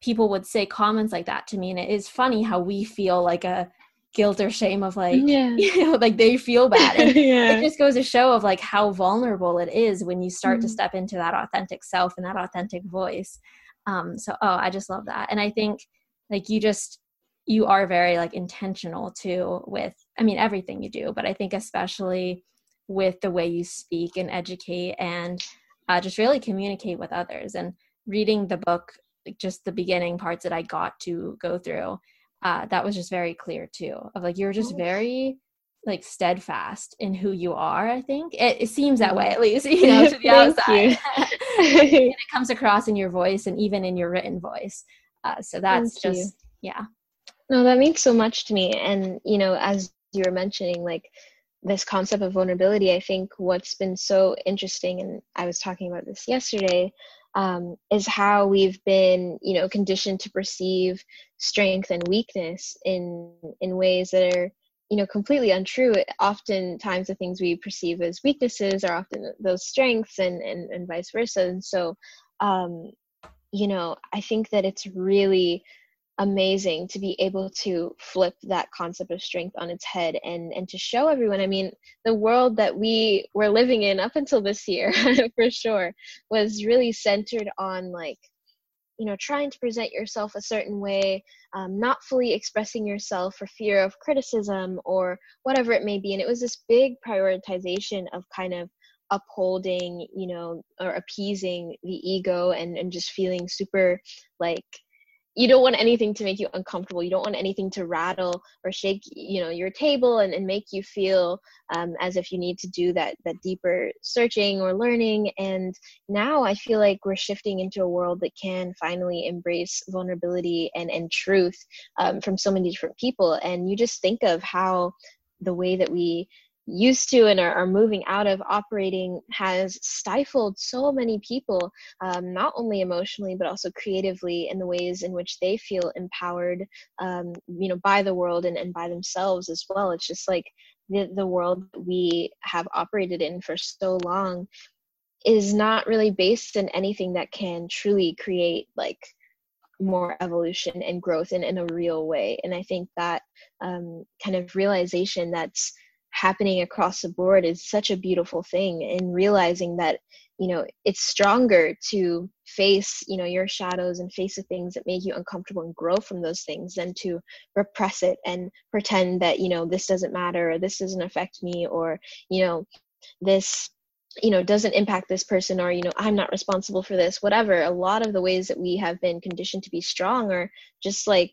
people would say comments like that to me and it is funny how we feel like a guilt or shame of like yeah. you know like they feel bad yeah. it just goes to show of like how vulnerable it is when you start mm-hmm. to step into that authentic self and that authentic voice um so oh i just love that and i think like you just you are very like intentional too with i mean everything you do but i think especially with the way you speak and educate and uh, just really communicate with others and reading the book like just the beginning parts that i got to go through uh, that was just very clear too of like you're just very like steadfast in who you are i think. It, it seems that way at least you know to the outside. it comes across in your voice and even in your written voice. Uh, so that's Thank just you. yeah. No that means so much to me. And you know as you were mentioning like this concept of vulnerability i think what's been so interesting and i was talking about this yesterday um, is how we've been you know conditioned to perceive strength and weakness in in ways that are you know completely untrue. Oftentimes the things we perceive as weaknesses are often those strengths and and, and vice versa. And so um, you know i think that it's really amazing to be able to flip that concept of strength on its head and and to show everyone i mean the world that we were living in up until this year for sure was really centered on like you know trying to present yourself a certain way um, not fully expressing yourself for fear of criticism or whatever it may be. And it was this big prioritization of kind of upholding you know or appeasing the ego and and just feeling super like you don't want anything to make you uncomfortable. You don't want anything to rattle or shake you know your table and, and make you feel um, as if you need to do that that deeper searching or learning. And now i feel like we're shifting into a world that can finally embrace vulnerability and and truth um, from so many different people. And you just think of how the way that we used to and are, are moving out of operating has stifled so many people um, not only emotionally but also creatively in the ways in which they feel empowered um, you know by the world and, and by themselves as well. It's just like the, the world we have operated in for so long is not really based in anything that can truly create like more evolution and growth in, in a real way. And i think that um, kind of realization that's happening across the board is such a beautiful thing and realizing that you know it's stronger to face you know your shadows and face the things that make you uncomfortable and grow from those things than to repress it and pretend that you know this doesn't matter or this doesn't affect me or you know this you know doesn't impact this person or you know i'm not responsible for this whatever. A lot of the ways that we have been conditioned to be strong are just like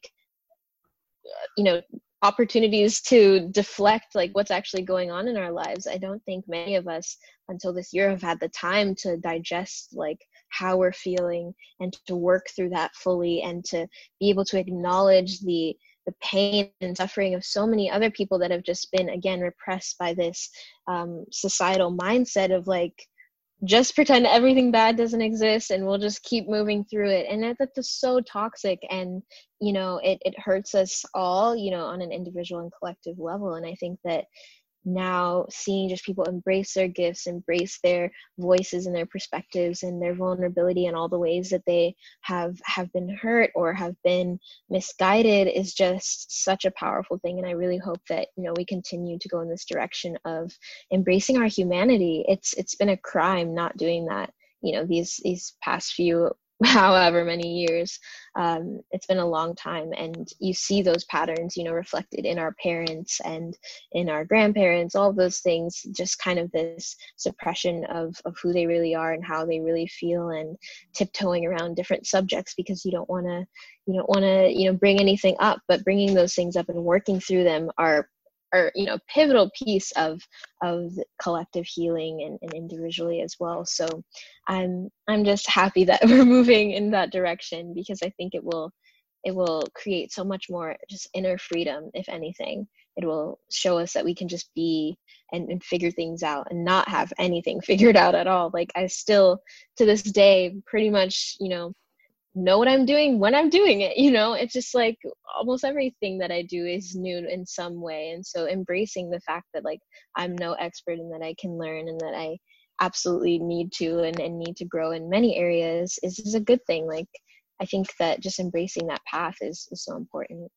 uh, you know opportunities to deflect like what's actually going on in our lives. I don't think many of us until this year have had the time to digest like how we're feeling and to work through that fully and to be able to acknowledge the the pain and suffering of so many other people that have just been again repressed by this um, societal mindset of like just pretend everything bad doesn't exist and we'll just keep moving through it. And that, that's so toxic and you know it, it hurts us all you know on an individual and collective level. And i think that now seeing just people embrace their gifts embrace their voices and their perspectives and their vulnerability and all the ways that they have have been hurt or have been misguided is just such a powerful thing. And i really hope that you know we continue to go in this direction of embracing our humanity. It's it's been a crime not doing that you know these these past few however many years um, it's been a long time and you see those patterns you know reflected in our parents and in our grandparents all those things just kind of this suppression of of who they really are and how they really feel and tiptoeing around different subjects because you don't want to you don't want to you know bring anything up but bringing those things up and working through them are are you know pivotal piece of of collective healing and, and individually as well. So i'm i'm just happy that we're moving in that direction because i think it will it will create so much more just inner freedom if anything. It will show us that we can just be and, and figure things out and not have anything figured out at all. Like i still to this day pretty much you know know what I'm doing when I'm doing it. You know, it's just like almost everything that I do is new in some way. And so embracing the fact that like I'm no expert and that I can learn and that I absolutely need to and, and need to grow in many areas is, is a good thing. Like I think that just embracing that path is, is so important.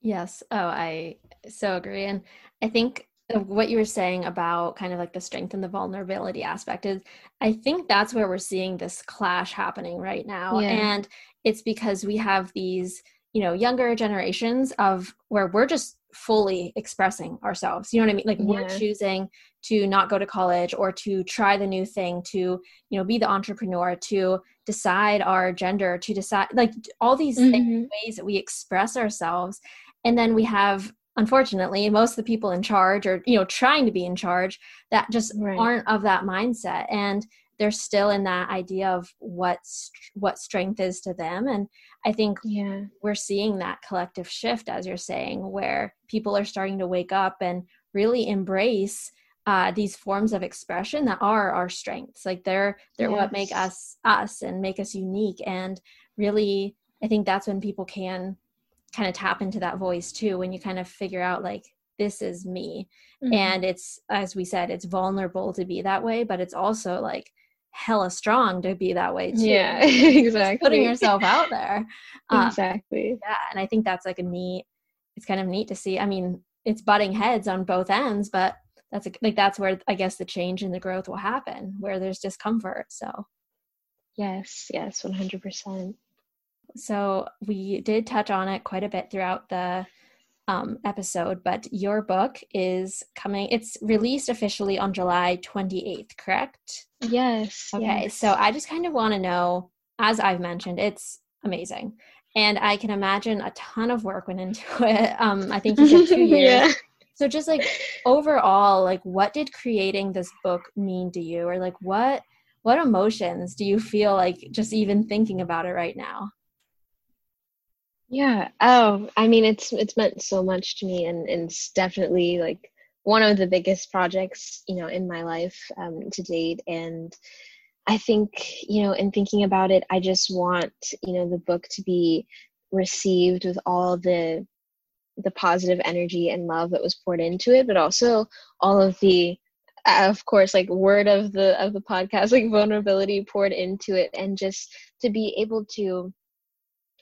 Yes. Oh, I so agree. And I think what you were saying about kind of like the strength and the vulnerability aspect is i think that's where we're seeing this clash happening right now yeah. and it's because we have these you know younger generations of where we're just fully expressing ourselves you know what i mean like yeah. we're choosing to not go to college or to try the new thing to you know be the entrepreneur to decide our gender to decide like all these mm-hmm. ways that we express ourselves and then we have unfortunately most of the people in charge or you know trying to be in charge that just right. aren't of that mindset and they're still in that idea of what what strength is to them and i think yeah. we're seeing that collective shift as you're saying where people are starting to wake up and really embrace uh, these forms of expression that are our strengths like they're they're yes. what make us us and make us unique and really i think that's when people can kind of tap into that voice too when you kind of figure out like this is me mm-hmm. and it's as we said it's vulnerable to be that way but it's also like hella strong to be that way too. Yeah, exactly. putting yourself out there. Um, exactly. Yeah, and I think that's like a neat. It's kind of neat to see. I mean, it's butting heads on both ends, but that's a, like that's where I guess the change and the growth will happen, where there's discomfort. So. Yes. Yes. One hundred percent. So we did touch on it quite a bit throughout the um, episode, but your book is coming, it's released officially on July 28th, correct? Yes. Okay. Yes. So I just kind of want to know, as I've mentioned, it's amazing. And I can imagine a ton of work went into it. Um, I think you said two years. yeah. So just like overall, like what did creating this book mean to you? Or like what what emotions do you feel like just even thinking about it right now? Yeah. Oh, I mean, it's it's meant so much to me, and, and it's definitely like one of the biggest projects you know in my life um, to date. And I think you know, in thinking about it, I just want you know the book to be received with all the the positive energy and love that was poured into it, but also all of the of course like word of the of the podcast like vulnerability poured into it and just to be able to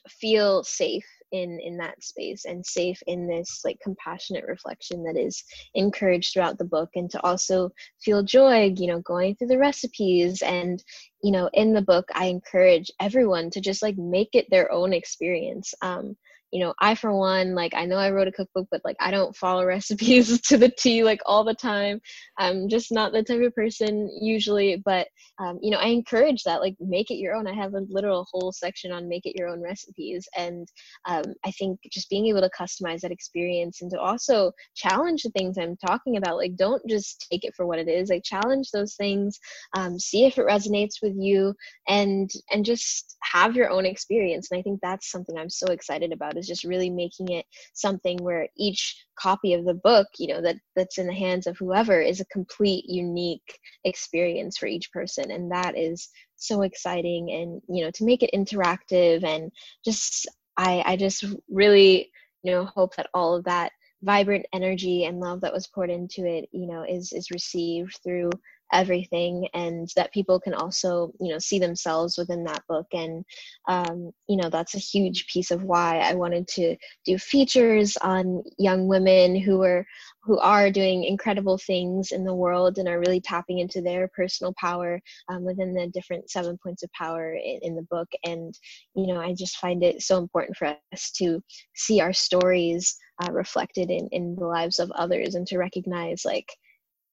feel safe in in that space and safe in this like compassionate reflection that is encouraged throughout the book and to also feel joy you know going through the recipes and you know in the book i encourage everyone to just like make it their own experience. Um you know i for one like i know i wrote a cookbook but like i don't follow recipes to the t like all the time. I'm just not the type of person usually but um, you know i encourage that like make it your own. I have a literal whole section on make it your own recipes and um, i think just being able to customize that experience and to also challenge the things i'm talking about like don't just take it for what it is like challenge those things um, see if it resonates with you and and just have your own experience and i think that's something i'm so excited about is just really making it something where each copy of the book you know that that's in the hands of whoever is a complete unique experience for each person. And that is so exciting and you know to make it interactive and just i i just really you know hope that all of that vibrant energy and love that was poured into it you know is is received through everything and that people can also you know see themselves within that book. And um, you know that's a huge piece of why i wanted to do features on young women who are who are doing incredible things in the world and are really tapping into their personal power um, within the different seven points of power in, in the book. And you know i just find it so important for us to see our stories uh, reflected in in the lives of others and to recognize like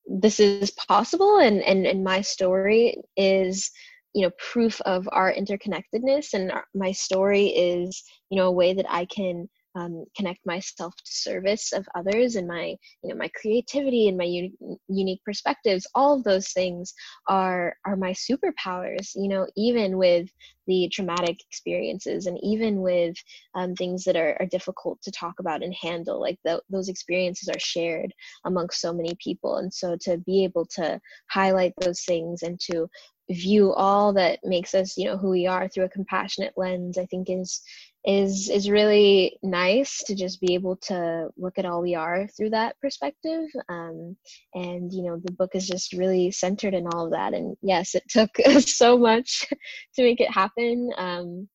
this is possible and and and my story is you know proof of our interconnectedness and our, my story is you know a way that i can um, connect myself to service of others and my you know my creativity and my un- unique perspectives all of those things are are my superpowers you know even with the traumatic experiences and even with um, things that are, are difficult to talk about and handle like the, those experiences are shared amongst so many people. And so to be able to highlight those things and to view all that makes us you know who we are through a compassionate lens i think is is is really nice to just be able to look at all we are through that perspective. Um, and you know the book is just really centered in all of that. And yes it took so much to make it happen. Um,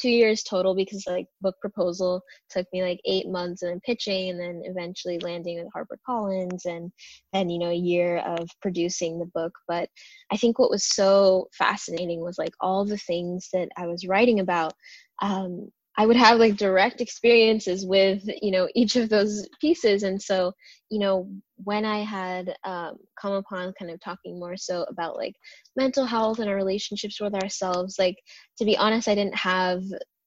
two years total because like book proposal took me like eight months and then pitching and then eventually landing with HarperCollins and then you know a year of producing the book. But I think what was so fascinating was like all the things that I was writing about. Um, I would have like direct experiences with you know each of those pieces, and so you know when I had um, come upon kind of talking more so about like mental health and our relationships with ourselves, like to be honest, I didn't have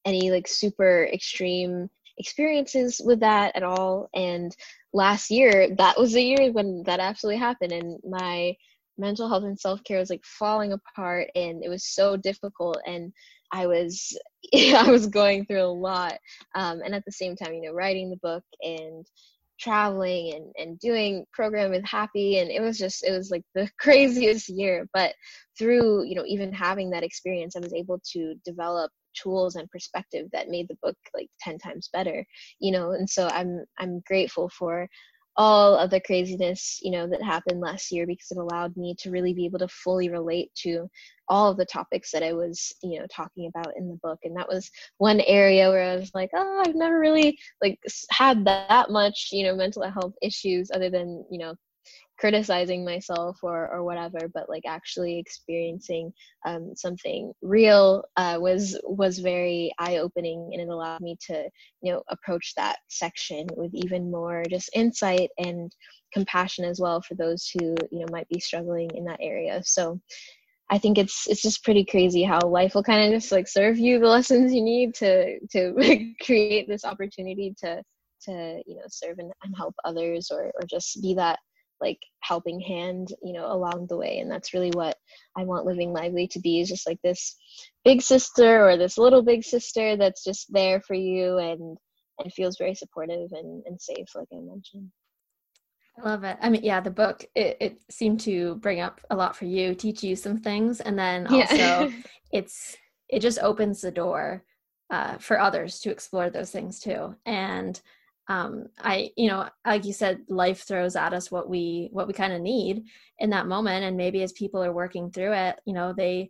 any like super extreme experiences with that at all. And last year, that was the year when that absolutely happened, and my mental health and self care was like falling apart, and it was so difficult. And I was I was going through a lot, um, and at the same time, you know, writing the book and traveling and, and doing program with HAPPY and it was just it was like the craziest year. But through you know even having that experience i was able to develop tools and perspective that made the book like 10 times better you know and so i'm i'm grateful for all of the craziness you know that happened last year because it allowed me to really be able to fully relate to all of the topics that i was you know talking about in the book. And that was one area where i was like oh i've never really like had that much you know mental health issues other than you know criticizing myself or or whatever but like actually experiencing um, something real uh, was was very eye-opening and it allowed me to you know approach that section with even more just insight and compassion as well for those who you know might be struggling in that area. So I think it's it's just pretty crazy how life will kind of just like serve you the lessons you need to to create this opportunity to to you know serve and, and help others or or just be that like helping hand you know along the way and that's really what i want living lively to be is just like this big sister or this little big sister that's just there for you and and feels very supportive and, and safe like i mentioned I love it. I mean, yeah, the book it, it seemed to bring up a lot for you, teach you some things, and then also yeah. it's it just opens the door uh, for others to explore those things too. And um i you know like you said life throws at us what we what we kind of need in that moment and maybe as people are working through it you know they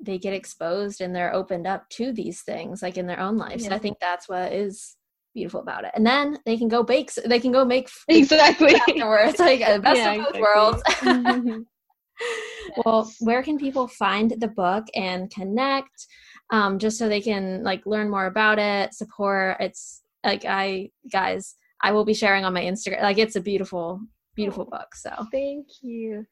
they get exposed and they're opened up to these things like in their own lives yeah. i think that's what is beautiful about it and then they can go bake they can go make exactly afterwards like the best yeah, of both exactly. worlds mm-hmm. well where can people find the book and connect um, just so they can like learn more about it support it's like i guys i will be sharing on my instagram. Like it's a beautiful beautiful oh, book so. thank you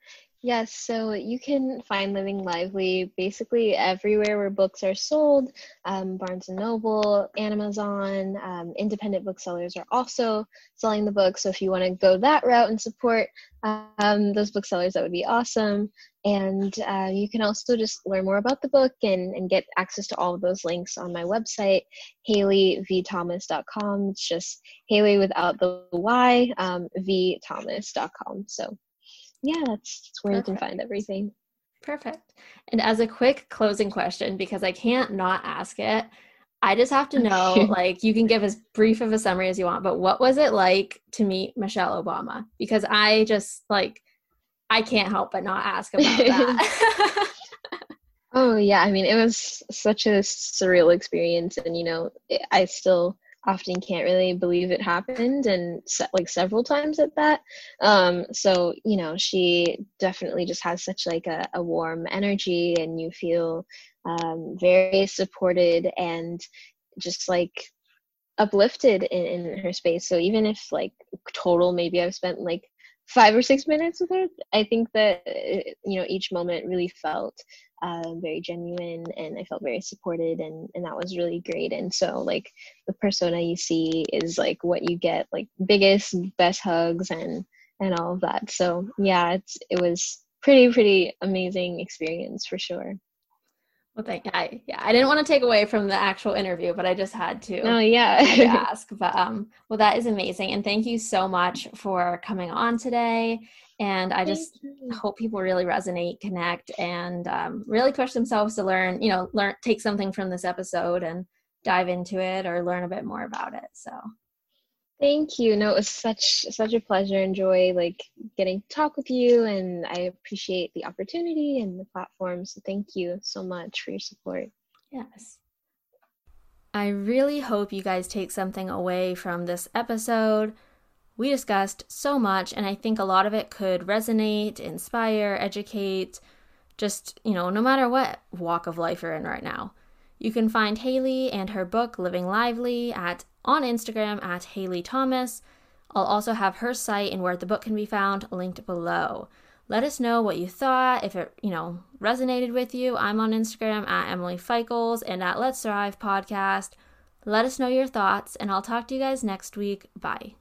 Yes, so you can find Living Lively basically everywhere where books are sold. Um, Barnes and Noble, Amazon, um, independent booksellers are also selling the book. So if you want to go that route and support um, those booksellers, that would be awesome. And uh, you can also just learn more about the book and, and get access to all of those links on my website, hailevthomas.com. It's just Haley without the Y, um, vthomas.com. So yeah, that's, that's where Perfect. you can find everything. Perfect. And as a quick closing question, because I can't not ask it, I just have to know like, you can give as brief of a summary as you want, but what was it like to meet Michelle Obama? Because I just like, I can't help but not ask about that. oh, yeah. I mean, it was such a surreal experience. And, you know, I still often can't really believe it happened and like several times at that. Um so you know she definitely just has such like a, a warm energy and you feel um very supported and just like uplifted in, in her space. So even if like total maybe i've spent like five or six minutes with her i think that you know each moment really felt um, very genuine and I felt very supported and, and that was really great. And so like the persona you see is like what you get, like biggest, best hugs and and all of that. So yeah, it's it was pretty, pretty amazing experience for sure. Well, thank I yeah I didn't want to take away from the actual interview, but I just had to. Oh yeah, to ask. But um, well, that is amazing, and thank you so much for coming on today. And I just hope people really resonate, connect, and um, really push themselves to learn. You know, learn take something from this episode and dive into it or learn a bit more about it. So Thank you. No, it was such such a pleasure and joy like getting to talk with you and I appreciate the opportunity and the platform. So thank you so much for your support. Yes. I really hope you guys take something away from this episode. We discussed so much and I think a lot of it could resonate, inspire, educate, just, you know, no matter what walk of life you're in right now. You can find Haile and her book Living Lively at on Instagram at Haile Thomas. I'll also have her site and where the book can be found linked below. Let us know what you thought, if it, you know, resonated with you. I'm on Instagram at Emily Feichels and at Let's Thrive Podcast. Let us know your thoughts, and I'll talk to you guys next week. Bye.